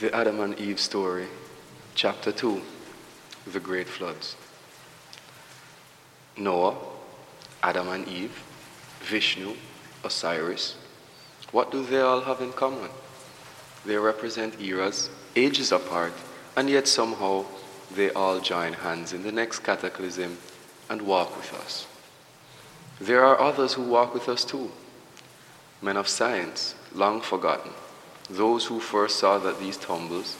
The Adam and Eve story, chapter 2 The Great Floods. Noah, Adam and Eve, Vishnu, Osiris. What do they all have in common? They represent eras, ages apart, and yet somehow they all join hands in the next cataclysm and walk with us. There are others who walk with us too. Men of science, long forgotten, those who first saw that these tumbles,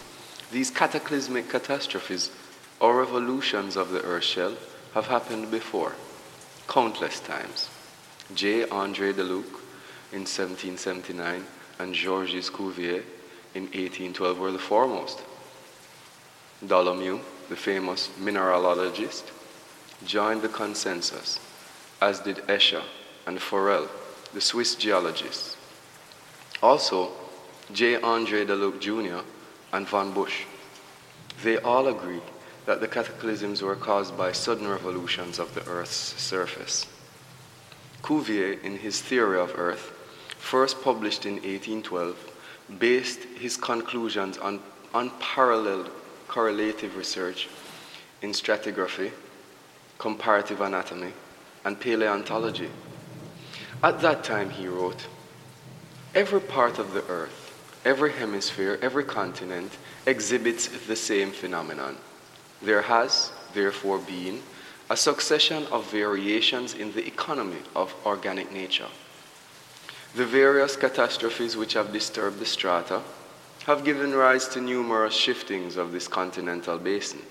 these cataclysmic catastrophes or revolutions of the earth shell have happened before, countless times. J. Andre Deluc in 1779 and Georges Cuvier in 1812 were the foremost. Dolomieu, the famous mineralogist, joined the consensus, as did Escher and Forel, the Swiss geologists. Also, J. Andre Deluc Jr. and von Busch. They all agree that the cataclysms were caused by sudden revolutions of the Earth's surface. Cuvier, in his Theory of Earth, first published in 1812, based his conclusions on unparalleled correlative research in stratigraphy, comparative anatomy, and paleontology. At that time, he wrote, Every part of the earth, every hemisphere, every continent exhibits the same phenomenon. There has, therefore, been a succession of variations in the economy of organic nature. The various catastrophes which have disturbed the strata have given rise to numerous shiftings of this continental basin.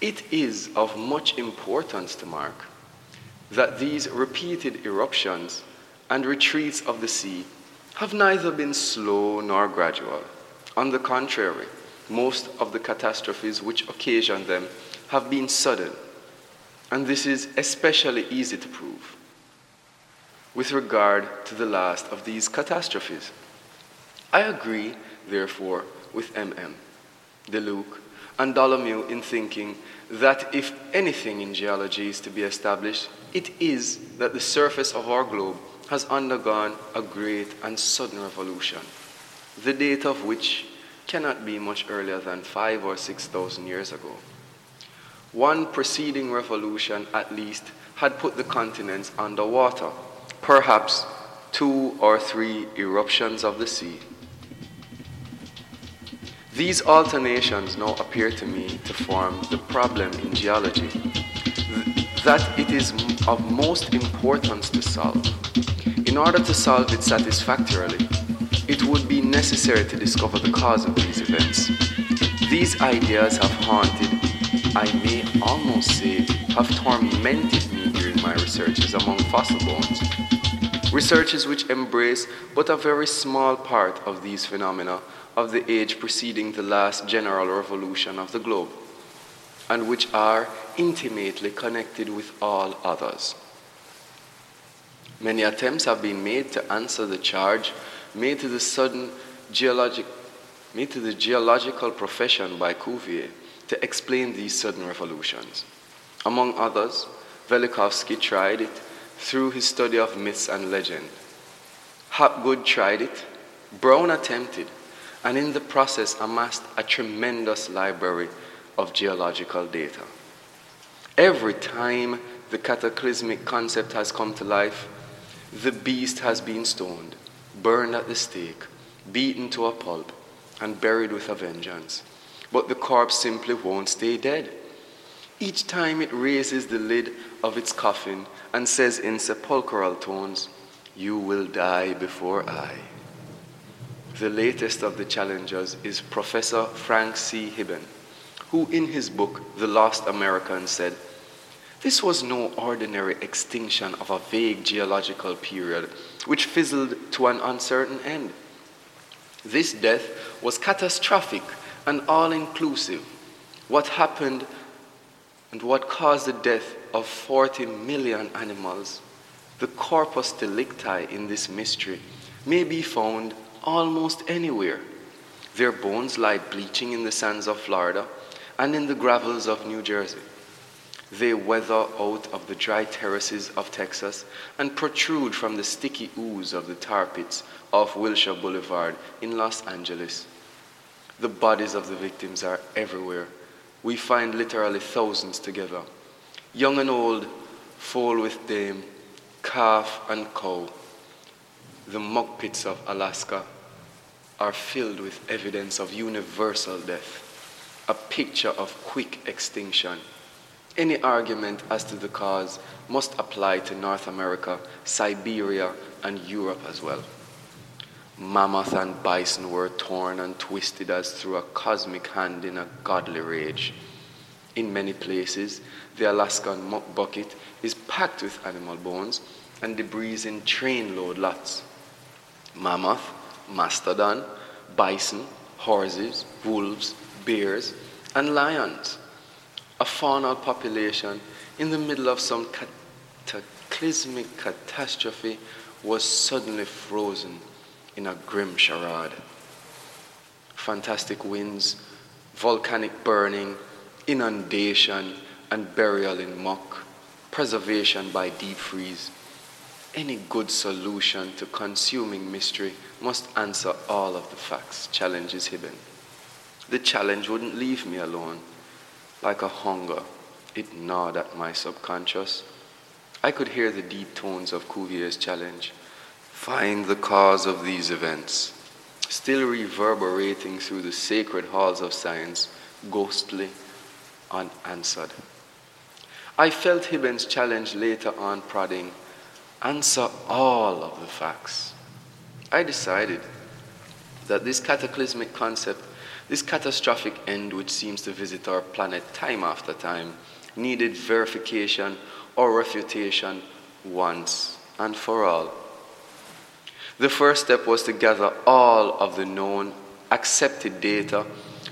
It is of much importance to mark that these repeated eruptions and retreats of the sea have neither been slow nor gradual. On the contrary, most of the catastrophes which occasion them have been sudden, and this is especially easy to prove with regard to the last of these catastrophes. I agree, therefore, with MM, Deluc, and Dolomieu in thinking that if anything in geology is to be established, it is that the surface of our globe has undergone a great and sudden revolution, the date of which cannot be much earlier than five or six thousand years ago. One preceding revolution, at least, had put the continents under water, perhaps two or three eruptions of the sea. These alternations now appear to me to form the problem in geology that it is of most importance to solve. In order to solve it satisfactorily, it would be necessary to discover the cause of these events. These ideas have haunted, I may almost say, have tormented me during my researches among fossil bones. Researches which embrace but a very small part of these phenomena of the age preceding the last general revolution of the globe, and which are intimately connected with all others. Many attempts have been made to answer the charge made to the sudden geologic, made to the geological profession by Cuvier to explain these sudden revolutions. Among others, Velikovsky tried it through his study of myths and legend. Hapgood tried it, Brown attempted, and in the process amassed a tremendous library of geological data. Every time the cataclysmic concept has come to life, the beast has been stoned, burned at the stake, beaten to a pulp, and buried with a vengeance. But the corpse simply won't stay dead. Each time it raises the lid of its coffin and says in sepulchral tones, You will die before I. The latest of the challengers is Professor Frank C. Hibben, who in his book, The Lost American, said, This was no ordinary extinction of a vague geological period which fizzled to an uncertain end. This death was catastrophic and all inclusive. What happened and what caused the death of 40 million animals, the corpus delicti in this mystery, may be found almost anywhere. Their bones lie bleaching in the sands of Florida and in the gravels of New Jersey. They weather out of the dry terraces of Texas and protrude from the sticky ooze of the tar pits of Wilshire Boulevard in Los Angeles. The bodies of the victims are everywhere. We find literally thousands together. Young and old, foal with dame, calf and cow. The muck pits of Alaska are filled with evidence of universal death, a picture of quick extinction. Any argument as to the cause must apply to North America, Siberia, and Europe as well. Mammoth and bison were torn and twisted as through a cosmic hand in a godly rage. In many places, the Alaskan muck bucket is packed with animal bones and debris in trainload lots. Mammoth, mastodon, bison, horses, wolves, bears, and lions. A faunal population in the middle of some cataclysmic catastrophe was suddenly frozen in a grim charade. Fantastic winds, volcanic burning, inundation, and burial in muck, preservation by deep freeze. Any good solution to consuming mystery must answer all of the facts. challenges Hibben. The challenge wouldn't leave me alone. Like a hunger, it gnawed at my subconscious. I could hear the deep tones of Cuvier's challenge. Find the cause of these events, still reverberating through the sacred halls of science, ghostly, unanswered. I felt Hibben's challenge later on, prodding, answer all of the facts. I decided that this cataclysmic concept, this catastrophic end which seems to visit our planet time after time, needed verification or refutation once and for all. The first step was to gather all of the known, accepted data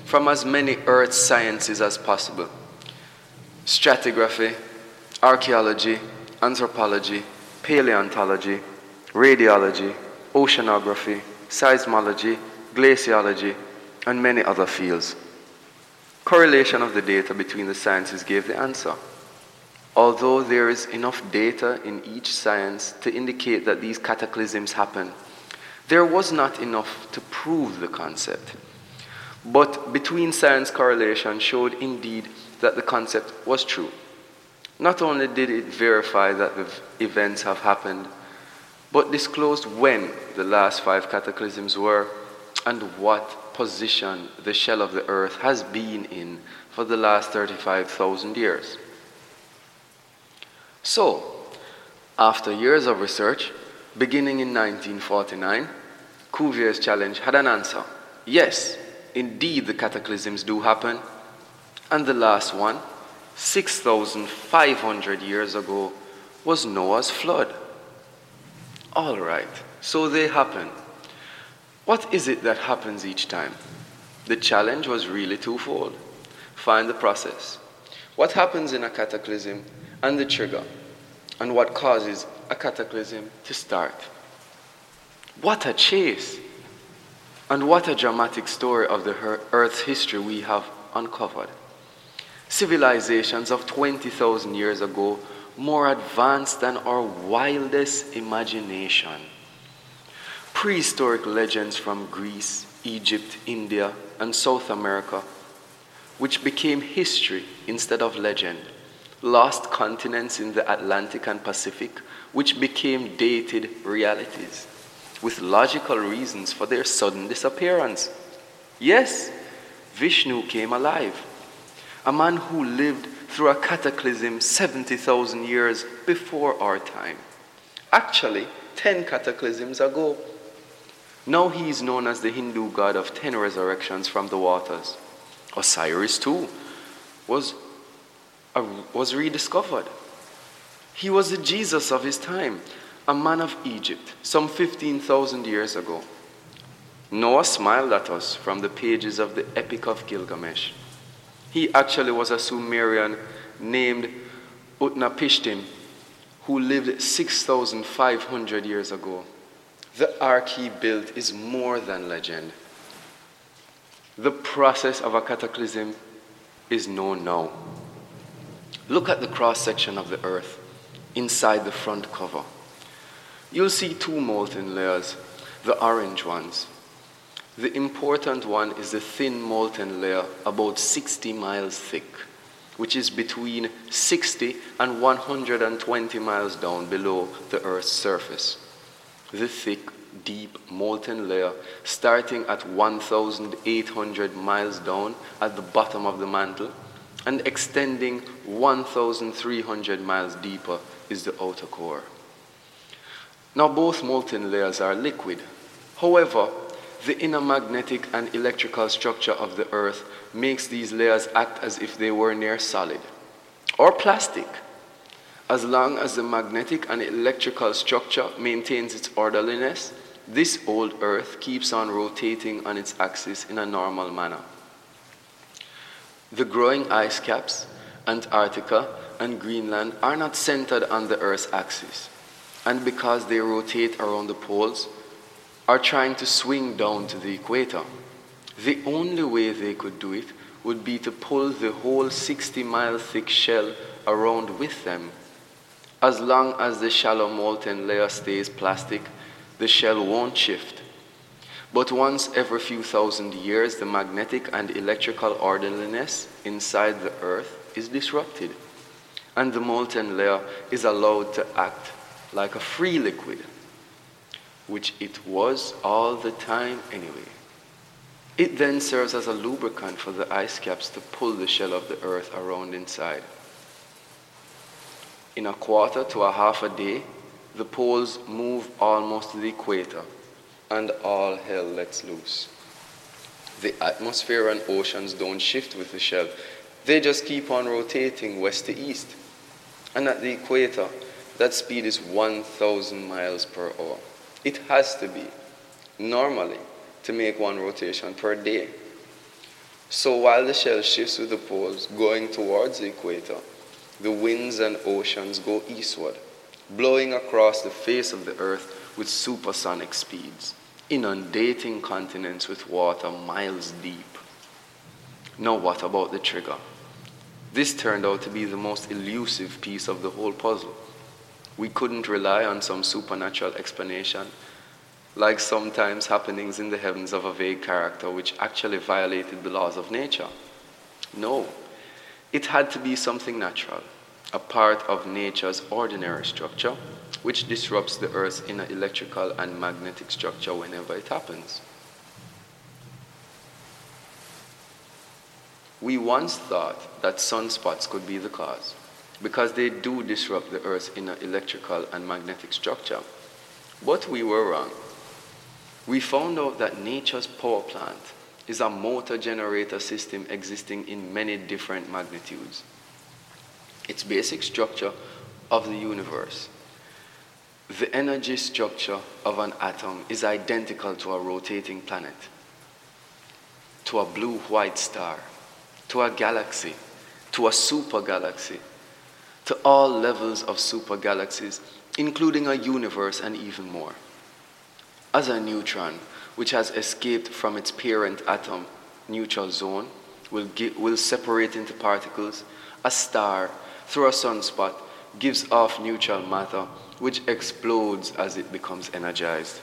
from as many earth sciences as possible stratigraphy, archaeology, anthropology, paleontology, radiology, oceanography, seismology, glaciology, and many other fields. Correlation of the data between the sciences gave the answer. Although there is enough data in each science to indicate that these cataclysms happen, there was not enough to prove the concept. But between science correlation showed indeed that the concept was true. Not only did it verify that the events have happened, but disclosed when the last five cataclysms were and what position the shell of the earth has been in for the last 35,000 years. So, after years of research, beginning in 1949, Cuvier's challenge had an answer. Yes, indeed the cataclysms do happen. And the last one, 6,500 years ago, was Noah's flood. All right, so they happen. What is it that happens each time? The challenge was really twofold. Find the process. What happens in a cataclysm and the trigger, and what causes a cataclysm to start. What a chase! And what a dramatic story of the Earth's history we have uncovered. Civilizations of 20,000 years ago, more advanced than our wildest imagination. Prehistoric legends from Greece, Egypt, India, and South America, which became history instead of legend lost continents in the Atlantic and Pacific, which became dated realities, with logical reasons for their sudden disappearance. Yes, Vishnu came alive, a man who lived through a cataclysm 70,000 years before our time. Actually, 10 cataclysms ago. Now he is known as the Hindu god of 10 resurrections from the waters. Osiris, too, was was rediscovered. He was the Jesus of his time, a man of Egypt, some 15,000 years ago. Noah smiled at us from the pages of the Epic of Gilgamesh. He actually was a Sumerian named Utnapishtim who lived 6,500 years ago. The ark he built is more than legend. The process of a cataclysm is known now. Look at the cross section of the earth inside the front cover. You'll see two molten layers, the orange ones. The important one is the thin molten layer, about 60 miles thick, which is between 60 and 120 miles down below the Earth's surface. The thick, deep molten layer, starting at 1,800 miles down at the bottom of the mantle and extending 1,300 miles deeper, is the outer core. Now, both molten layers are liquid. However, the inner magnetic and electrical structure of the Earth makes these layers act as if they were near solid or plastic. As long as the magnetic and electrical structure maintains its orderliness, this old Earth keeps on rotating on its axis in a normal manner. The growing ice caps, Antarctica and Greenland, are not centered on the Earth's axis, and because they rotate around the poles, are trying to swing down to the equator. The only way they could do it would be to pull the whole 60 mile thick shell around with them. As long as the shallow molten layer stays plastic, the shell won't shift. But once every few thousand years, the magnetic and electrical orderliness inside the Earth is disrupted, and the molten layer is allowed to act like a free liquid which it was all the time anyway. It then serves as a lubricant for the ice caps to pull the shell of the earth around inside. In a quarter to a half a day, the poles move almost to the equator, and all hell lets loose. The atmosphere and oceans don't shift with the shell, they just keep on rotating west to east. And at the equator, that speed is 1,000 miles per hour. It has to be, normally, to make one rotation per day. So while the shell shifts with the poles going towards the equator, the winds and oceans go eastward, blowing across the face of the earth with supersonic speeds, inundating continents with water miles deep. Now, what about the trigger? This turned out to be the most elusive piece of the whole puzzle. We couldn't rely on some supernatural explanation, like sometimes happenings in the heavens of a vague character which actually violated the laws of nature. No, it had to be something natural, a part of nature's ordinary structure, which disrupts the Earth's inner electrical and magnetic structure whenever it happens. We once thought that sunspots could be the cause because they do disrupt the Earth's inner electrical and magnetic structure. But we were wrong. We found out that nature's power plant is a motor generator system existing in many different magnitudes. Its basic structure of the universe. The energy structure of an atom is identical to a rotating planet, to a blue white star, to a galaxy, to a super galaxy, to all levels of super galaxies, including a universe and even more. As a neutron, which has escaped from its parent atom, neutral zone, will, get, will separate into particles, a star, through a sunspot, gives off neutral matter, which explodes as it becomes energized.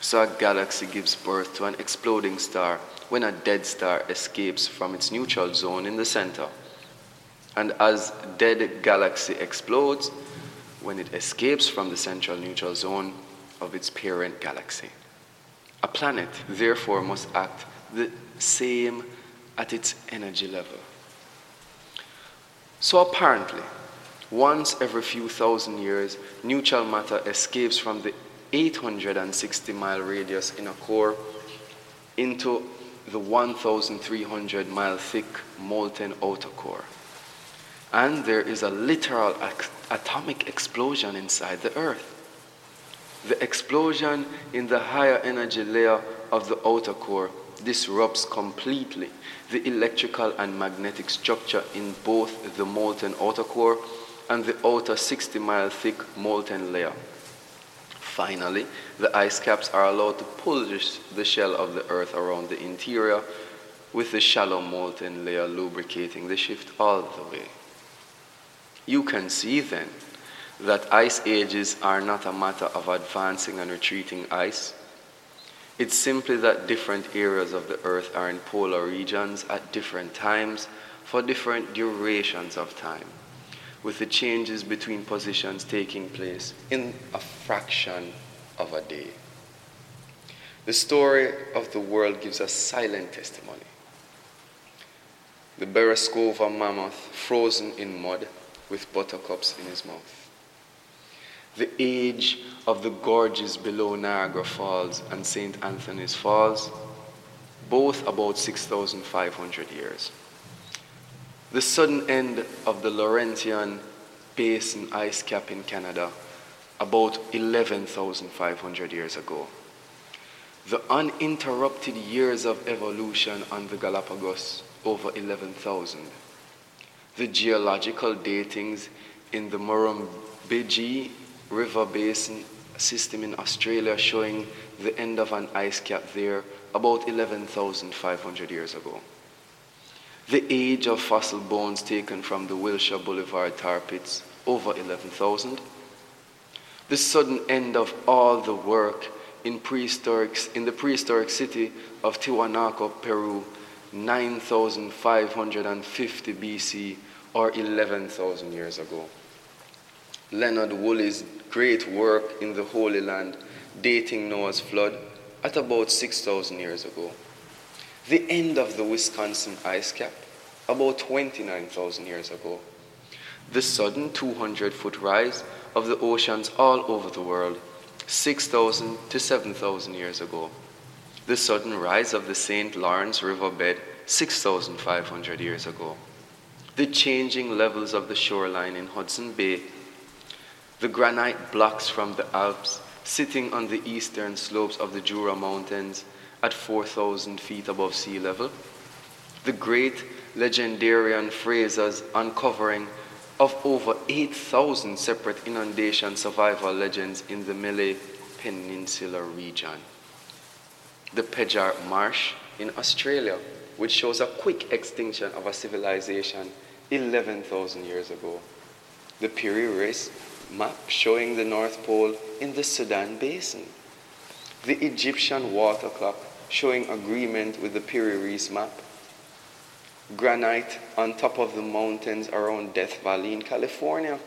So a galaxy gives birth to an exploding star when a dead star escapes from its neutral zone in the center. And as dead galaxy explodes, when it escapes from the central neutral zone of its parent galaxy. A planet, therefore, must act the same at its energy level. So apparently, once every few thousand years, neutral matter escapes from the 860 mile radius inner core into the 1,300 mile thick molten outer core and there is a literal atomic explosion inside the Earth. The explosion in the higher energy layer of the outer core disrupts completely the electrical and magnetic structure in both the molten outer core and the outer 60 mile thick molten layer. Finally, the ice caps are allowed to pull the shell of the Earth around the interior, with the shallow molten layer lubricating the shift all the way. You can see then that ice ages are not a matter of advancing and retreating ice. It's simply that different areas of the earth are in polar regions at different times for different durations of time, with the changes between positions taking place in a fraction of a day. The story of the world gives a silent testimony. The Beresova mammoth frozen in mud with buttercups in his mouth. The age of the gorges below Niagara Falls and St. Anthony's Falls, both about 6,500 years. The sudden end of the Laurentian Basin ice cap in Canada, about 11,500 years ago. The uninterrupted years of evolution on the Galapagos, over 11,000. The geological datings in the Murrumbidgee River Basin system in Australia showing the end of an ice cap there about 11,500 years ago. The age of fossil bones taken from the Wilshire Boulevard tar pits, over 11,000. The sudden end of all the work in, prehistoric, in the prehistoric city of Tiwanaku, Peru, 9,550 BC or 11,000 years ago. Leonard Woolley's great work in the Holy Land, dating Noah's flood at about 6,000 years ago. The end of the Wisconsin ice cap, about 29,000 years ago. The sudden 200 foot rise of the oceans all over the world, 6,000 to 7,000 years ago. The sudden rise of the St. Lawrence riverbed, 6,500 years ago. The changing levels of the shoreline in Hudson Bay the granite blocks from the Alps sitting on the eastern slopes of the Jura Mountains at 4,000 feet above sea level, the great legendarian Frazer's uncovering of over 8,000 separate inundation survival legends in the Malay Peninsula region. The Pejar Marsh in Australia, which shows a quick extinction of a civilization 11,000 years ago. The Piri Reis map showing the North Pole in the Sudan Basin. The Egyptian water clock showing agreement with the Piri Reis map. Granite on top of the mountains around Death Valley in California.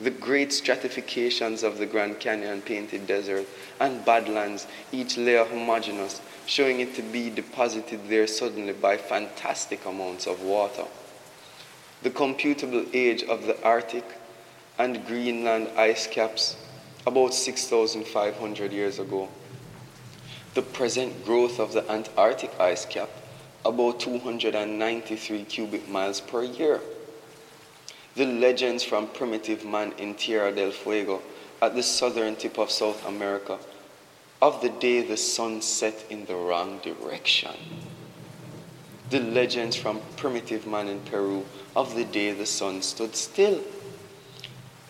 The great stratifications of the Grand Canyon painted desert and Badlands, each layer homogeneous, showing it to be deposited there suddenly by fantastic amounts of water. The computable age of the Arctic and Greenland ice caps about 6,500 years ago. The present growth of the Antarctic ice cap about 293 cubic miles per year. The legends from primitive man in Tierra del Fuego at the southern tip of South America of the day the sun set in the wrong direction. The legends from primitive man in Peru of the day the sun stood still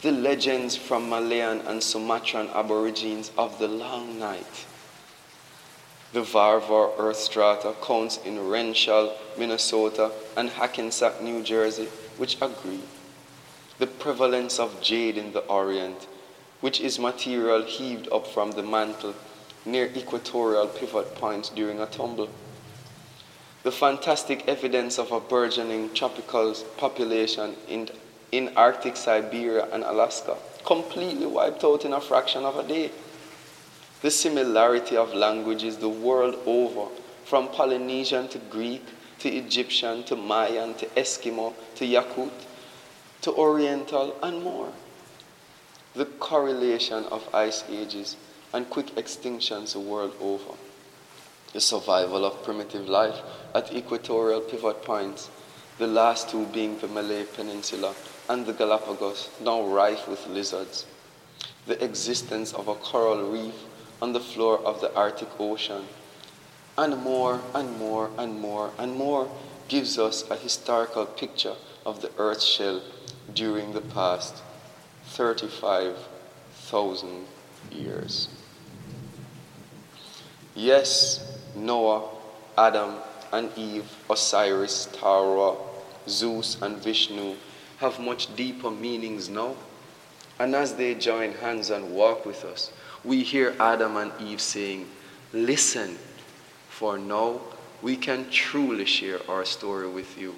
the legends from Malayan and Sumatran aborigines of the long night. The Varvar earth strata counts in Wrenshall, Minnesota, and Hackensack, New Jersey, which agree. The prevalence of jade in the Orient, which is material heaved up from the mantle near equatorial pivot points during a tumble. The fantastic evidence of a burgeoning tropical population in in Arctic Siberia and Alaska, completely wiped out in a fraction of a day. The similarity of languages the world over, from Polynesian to Greek, to Egyptian, to Mayan, to Eskimo, to Yakut, to Oriental, and more. The correlation of ice ages and quick extinctions the world over. The survival of primitive life at equatorial pivot points, the last two being the Malay Peninsula and the Galapagos, now rife with lizards, the existence of a coral reef on the floor of the Arctic Ocean, and more and more and more and more gives us a historical picture of the Earth's shell during the past 35,000 years. Yes, Noah, Adam, and Eve, Osiris, Tara, Zeus, and Vishnu have much deeper meanings now. And as they join hands and walk with us, we hear Adam and Eve saying, Listen, for now we can truly share our story with you.